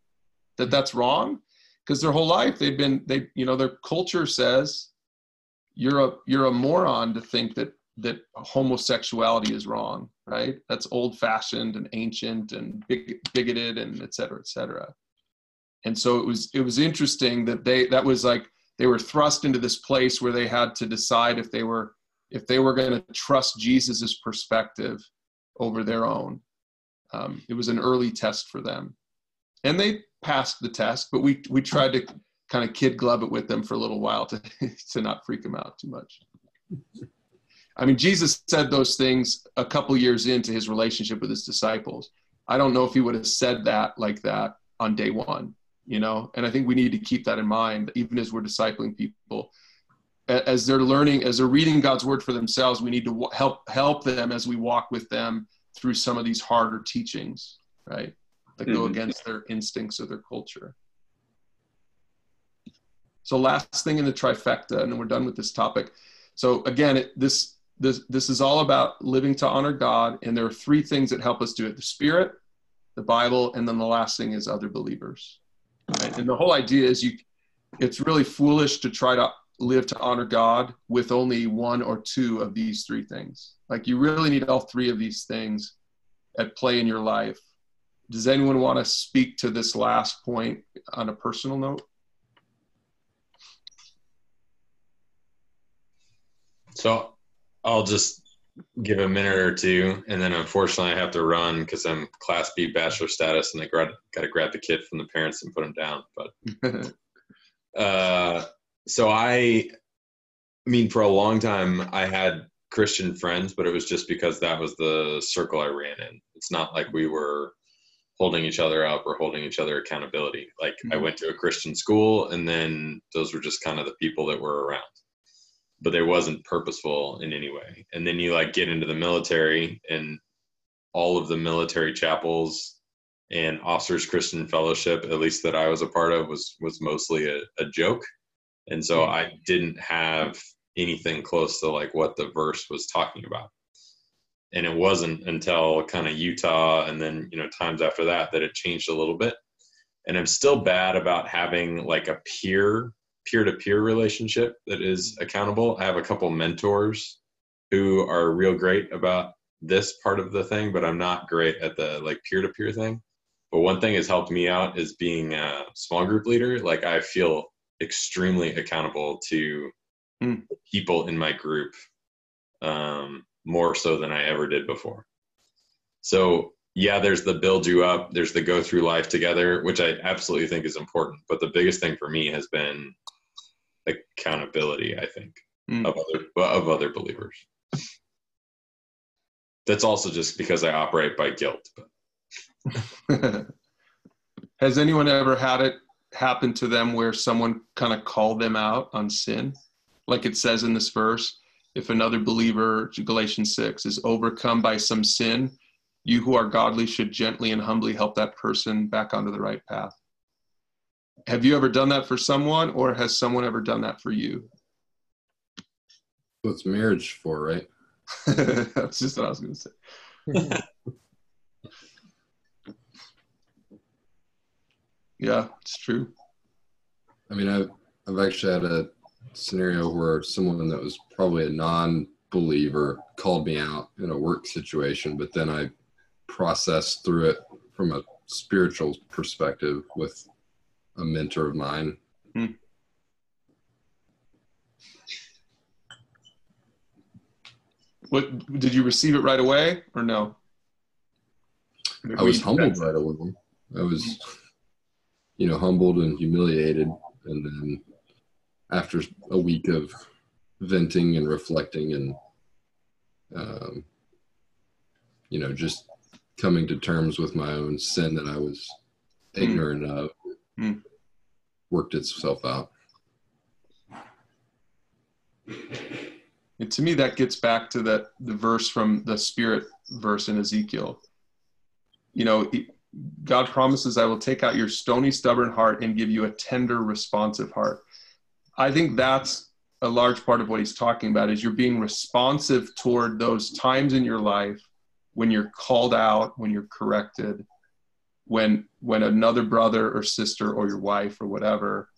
that that's wrong." Because their whole life they've been they you know their culture says you're a you're a moron to think that that homosexuality is wrong right? That's old fashioned and ancient and big, bigoted and et cetera et cetera. And so it was it was interesting that they that was like they were thrust into this place where they had to decide if they were if they were going to trust jesus's perspective over their own. Um, it was an early test for them. And they passed the test but we we tried to kind of kid glove it with them for a little while to *laughs* to not freak them out too much. I mean, Jesus said those things a couple years into his relationship with his disciples. I don't know if he would have said that like that on day one, you know. And I think we need to keep that in mind, even as we're discipling people, as they're learning, as they're reading God's word for themselves. We need to help help them as we walk with them through some of these harder teachings, right? That go mm-hmm. against their instincts or their culture. So last thing in the trifecta, and then we're done with this topic. So again, it, this this this is all about living to honor God, and there are three things that help us do it: the Spirit, the Bible, and then the last thing is other believers. Right? And the whole idea is you, it's really foolish to try to live to honor God with only one or two of these three things. Like you really need all three of these things at play in your life. Does anyone want to speak to this last point on a personal note? So I'll just give a minute or two, and then unfortunately I have to run because I'm Class B bachelor status, and I got to grab the kid from the parents and put him down. But *laughs* uh, so I, I mean, for a long time I had Christian friends, but it was just because that was the circle I ran in. It's not like we were holding each other up or holding each other accountability. Like mm-hmm. I went to a Christian school, and then those were just kind of the people that were around but it wasn't purposeful in any way. And then you like get into the military and all of the military chapels and officers Christian fellowship, at least that I was a part of, was was mostly a, a joke. And so mm-hmm. I didn't have anything close to like what the verse was talking about. And it wasn't until kind of Utah and then, you know, times after that that it changed a little bit. And I'm still bad about having like a peer peer-to-peer relationship that is accountable. I have a couple mentors who are real great about this part of the thing, but I'm not great at the like peer-to-peer thing. But one thing has helped me out is being a small group leader. Like I feel extremely accountable to mm. people in my group um, more so than I ever did before. So yeah, there's the build you up, there's the go through life together, which I absolutely think is important. But the biggest thing for me has been accountability. I think mm. of other of other believers. That's also just because I operate by guilt. *laughs* Has anyone ever had it happen to them where someone kind of called them out on sin? Like it says in this verse, if another believer, Galatians 6, is overcome by some sin, you who are godly should gently and humbly help that person back onto the right path have you ever done that for someone or has someone ever done that for you? What's marriage for right? *laughs* That's just what i was going to say. *laughs* Yeah it's true. I mean i've i've actually had a scenario where someone that was probably a non-believer called me out in a work situation but then i processed through it from a spiritual perspective with a mentor of mine. Hmm. What did you receive it right away or no? I was humbled right away. I was, you know, humbled and humiliated, and then after a week of venting and reflecting and, um, you know, just coming to terms with my own sin that I was hmm. ignorant mm. of, mm. worked itself out. And to me, that gets back to that the verse from the Spirit verse in Ezekiel. You know, God promises, "I will take out your stony, stubborn heart and give you a tender, responsive heart." I think that's a large part of what he's talking about is you're being responsive toward those times in your life when you're called out, when you're corrected, when when another brother or sister or your wife or whatever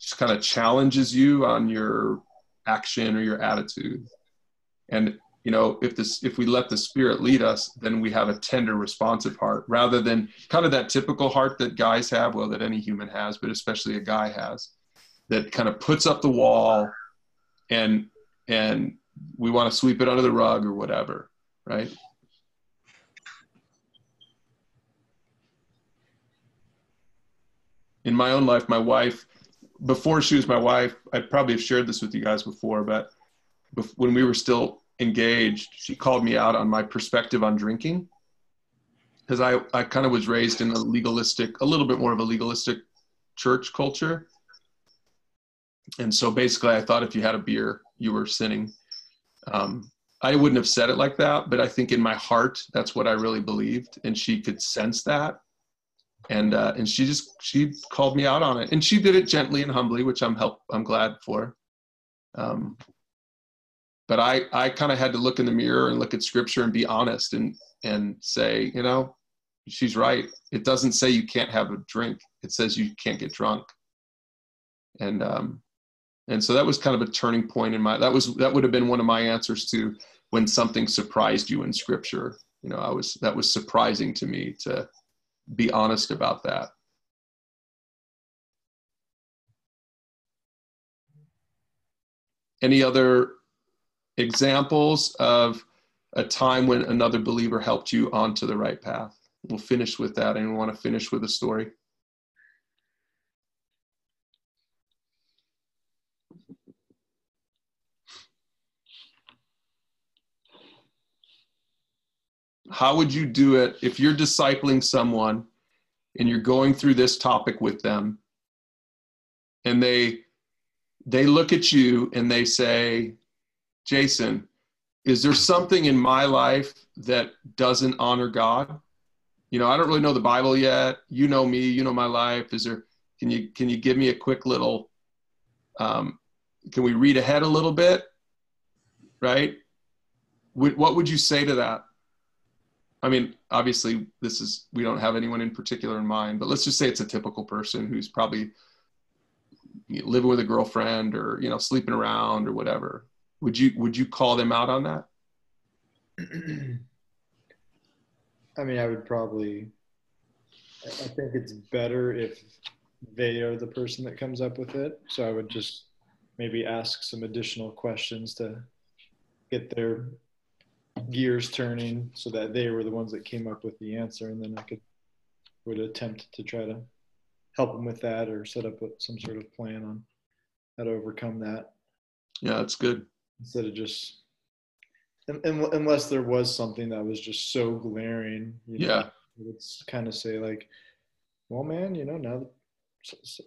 just kind of challenges you on your action or your attitude. And you know if this if we let the spirit lead us then we have a tender responsive heart rather than kind of that typical heart that guys have well that any human has but especially a guy has that kind of puts up the wall and and we want to sweep it under the rug or whatever right in my own life, my wife, before she was my wife, I probably have shared this with you guys before, but when we were still engaged, she called me out on my perspective on drinking. Because I, I kind of was raised in a legalistic, a little bit more of a legalistic church culture. And so basically, I thought if you had a beer, you were sinning. Um, I wouldn't have said it like that, but I think in my heart, that's what I really believed. And she could sense that and uh, and she just she called me out on it, and she did it gently and humbly, which I'm help I'm glad for. Um, but I I kind of had to look in the mirror and look at scripture and be honest and and say, you know, she's right. It doesn't say you can't have a drink. It says you can't get drunk. And um, and so that was kind of a turning point in my. That was that would have been one of my answers to when something surprised you in Scripture. You know, I was that was surprising to me to be honest about that. Any other examples of a time when another believer helped you onto the right path? We'll finish with that. and we want to finish with a story? How would you do it if you're discipling someone and you're going through this topic with them and they they look at you and they say, Jason, is there something in my life that doesn't honor God? You know, I don't really know the Bible yet. You know me, you know my life. Is there can you can you give me a quick little um, can we read ahead a little bit? Right? What would you say to that? I mean, obviously, this is we don't have anyone in particular in mind, but let's just say it's a typical person who's probably living with a girlfriend or you know sleeping around or whatever. Would you would you call them out on that? *clears throat* I mean i would probably i think it's better if they are the person that comes up with it. So i would just maybe ask some additional questions to get their gears turning so that they were the ones that came up with the answer and then i could would attempt to try to help them with that or set up some sort of plan on how to overcome that. Yeah, that's good. Instead of just, unless there was something that was just so glaring, you know, yeah, it's kind of say like, well, man, you know, now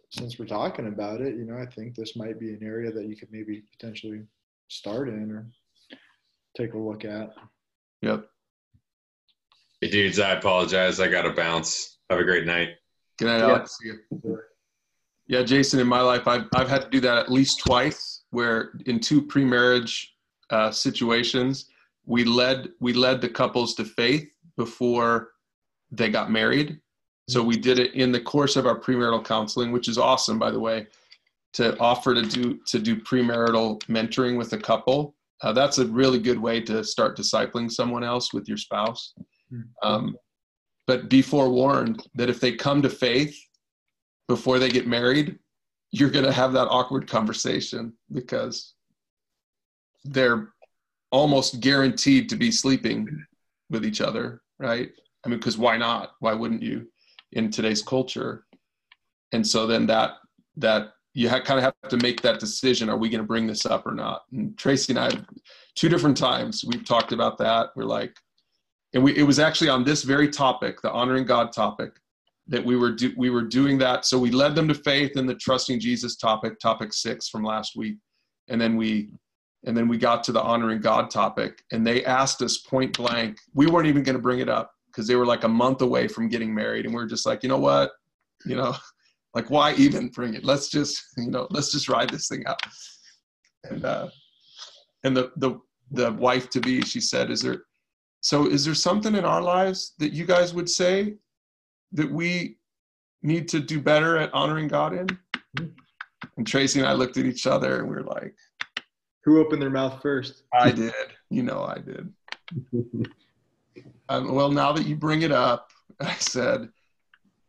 since we're talking about it, you know, I think this might be an area that you could maybe potentially start in or take a look at. Yep. Hey, dudes, I apologize. I got to bounce. Have a great night. Good night, Alex. See you. Yeah, Jason, in my life, I've, I've had to do that at least twice, where in two pre-marriage uh, situations, we led we led the couples to faith before they got married. So we did it in the course of our premarital counseling, which is awesome, by the way, to offer to do to do premarital mentoring with a couple. Uh, that's a really good way to start discipling someone else with your spouse. Hmm. Um, but be forewarned that if they come to faith before they get married, you're going to have that awkward conversation because they're almost guaranteed to be sleeping with each other, right? I mean, because why not? Why wouldn't you in today's culture? And so then that that you ha- kind of have to make that decision: Are we going to bring this up or not? And Tracy and I, two different times, we've talked about that. We're like, and we, it was actually on this very topic, the honoring God topic, that we were do, we were doing that. So we led them to faith in the trusting Jesus topic, topic six from last week, and then we and then we got to the honoring God topic, and they asked us point blank. We weren't even going to bring it up because they were like a month away from getting married, and we are just like, you know what, you know, like why even bring it? Let's just *laughs* you know, let's just ride this thing out. And uh, and the the the wife to be, she said, is there so, is there something in our lives that you guys would say that we need to do better at honoring God in? And Tracy and I looked at each other and we are like, Who opened their mouth first? I did. You know, I did. *laughs* um, well, now that you bring it up, I said,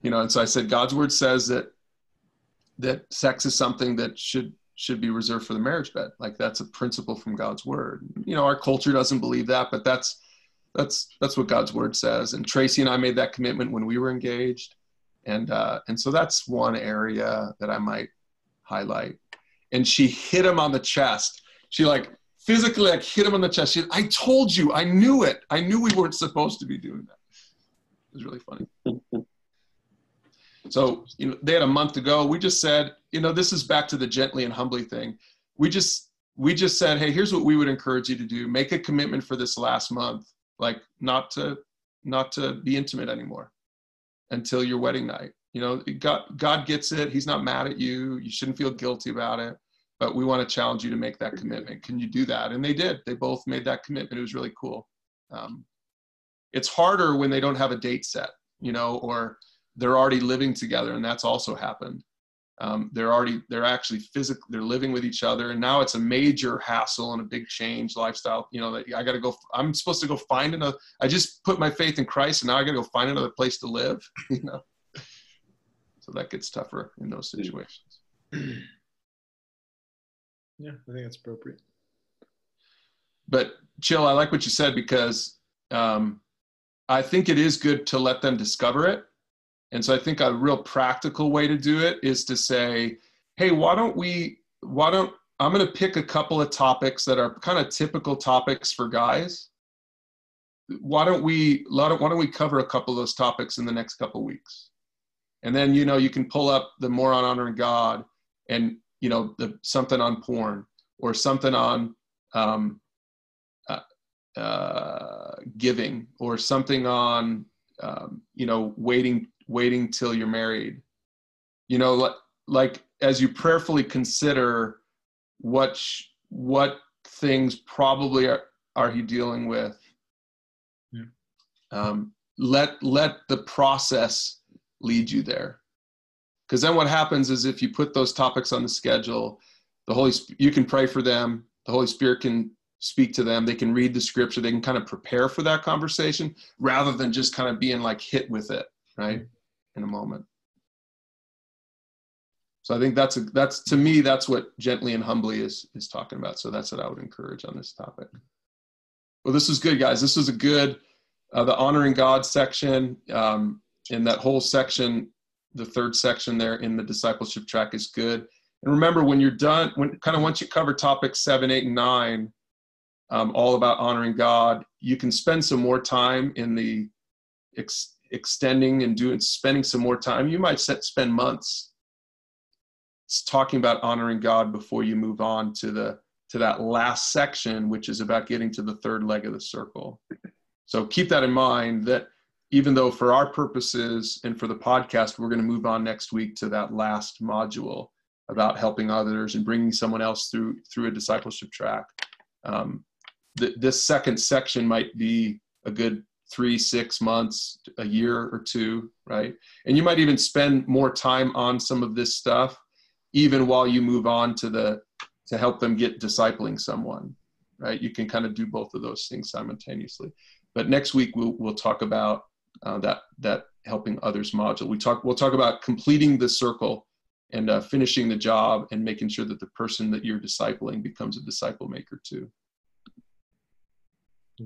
you know, and so I said, God's word says that that sex is something that should should be reserved for the marriage bed. Like that's a principle from God's word. You know, our culture doesn't believe that, but that's that's that's what God's word says. And Tracy and I made that commitment when we were engaged, and uh, and so that's one area that I might highlight. And she hit him on the chest. She like physically like hit him on the chest. She, I told you, I knew it. I knew we weren't supposed to be doing that. It was really funny. *laughs* so you know, they had a month to go. We just said, you know, this is back to the gently and humbly thing. We just we just said, hey, here's what we would encourage you to do: make a commitment for this last month like not to not to be intimate anymore until your wedding night. You know god god gets it. He's not mad at you. You shouldn't feel guilty about it but we want to challenge you to make that commitment. Can you do that? And they did. They both made that commitment. It was really cool. Um, it's harder when they don't have a date set you know, or they're already living together, and that's also happened. Um, they're already they're actually physically they're living with each other, and now it's a major hassle and a big change lifestyle. You know that I got to go. I'm supposed to go find another. I just put my faith in Christ, and now I got to go find another place to live. *laughs* You know, so that gets tougher in those situations. *clears throat* Yeah, I think that's appropriate. But chill, I like what you said because um, I think it is good to let them discover it. And so I think a real practical way to do it is to say, hey, why don't we, why don't, I'm going to pick a couple of topics that are kind of typical topics for guys. Why don't we, why don't we cover a couple of those topics in the next couple of weeks? And then, you know, you can pull up the more on honoring God and, you know, the, something on porn or something on um, uh, giving or something on um, you know waiting waiting till you're married. You know like, like as you prayerfully consider what sh- what things probably are, are he dealing with yeah. um, let let the process lead you there. Because then what happens is if you put those topics on the schedule the holy you can pray for them the holy spirit can speak to them they can read the scripture they can kind of prepare for that conversation rather than just kind of being like hit with it right in a moment. So i think that's a, that's to me that's what gently and humbly is is talking about. So that's what i would encourage on this topic. Well this is good guys. This is a good uh, the honoring god section um, in that whole section the third section there in the discipleship track is good. And remember when you're done when kind of once you cover topics seven eight and nine um, all about honoring God. You can spend some more time in the ex- extending and doing spending some more time. You might set, spend months talking about honoring God before you move on to the to that last section, which is about getting to the third leg of the circle. So keep that in mind. That even though for our purposes and for the podcast, we're going to move on next week to that last module about helping others and bringing someone else through through a discipleship track. Um, th- this second section might be a good three, six months, a year or two, right? And you might even spend more time on some of this stuff, even while you move on to the to help them get discipling someone, right? You can kind of do both of those things simultaneously. But next week we'll we'll talk about uh, that that helping others module. We talk we'll talk about completing the circle and uh, finishing the job and making sure that the person that you're discipling becomes a disciple maker too.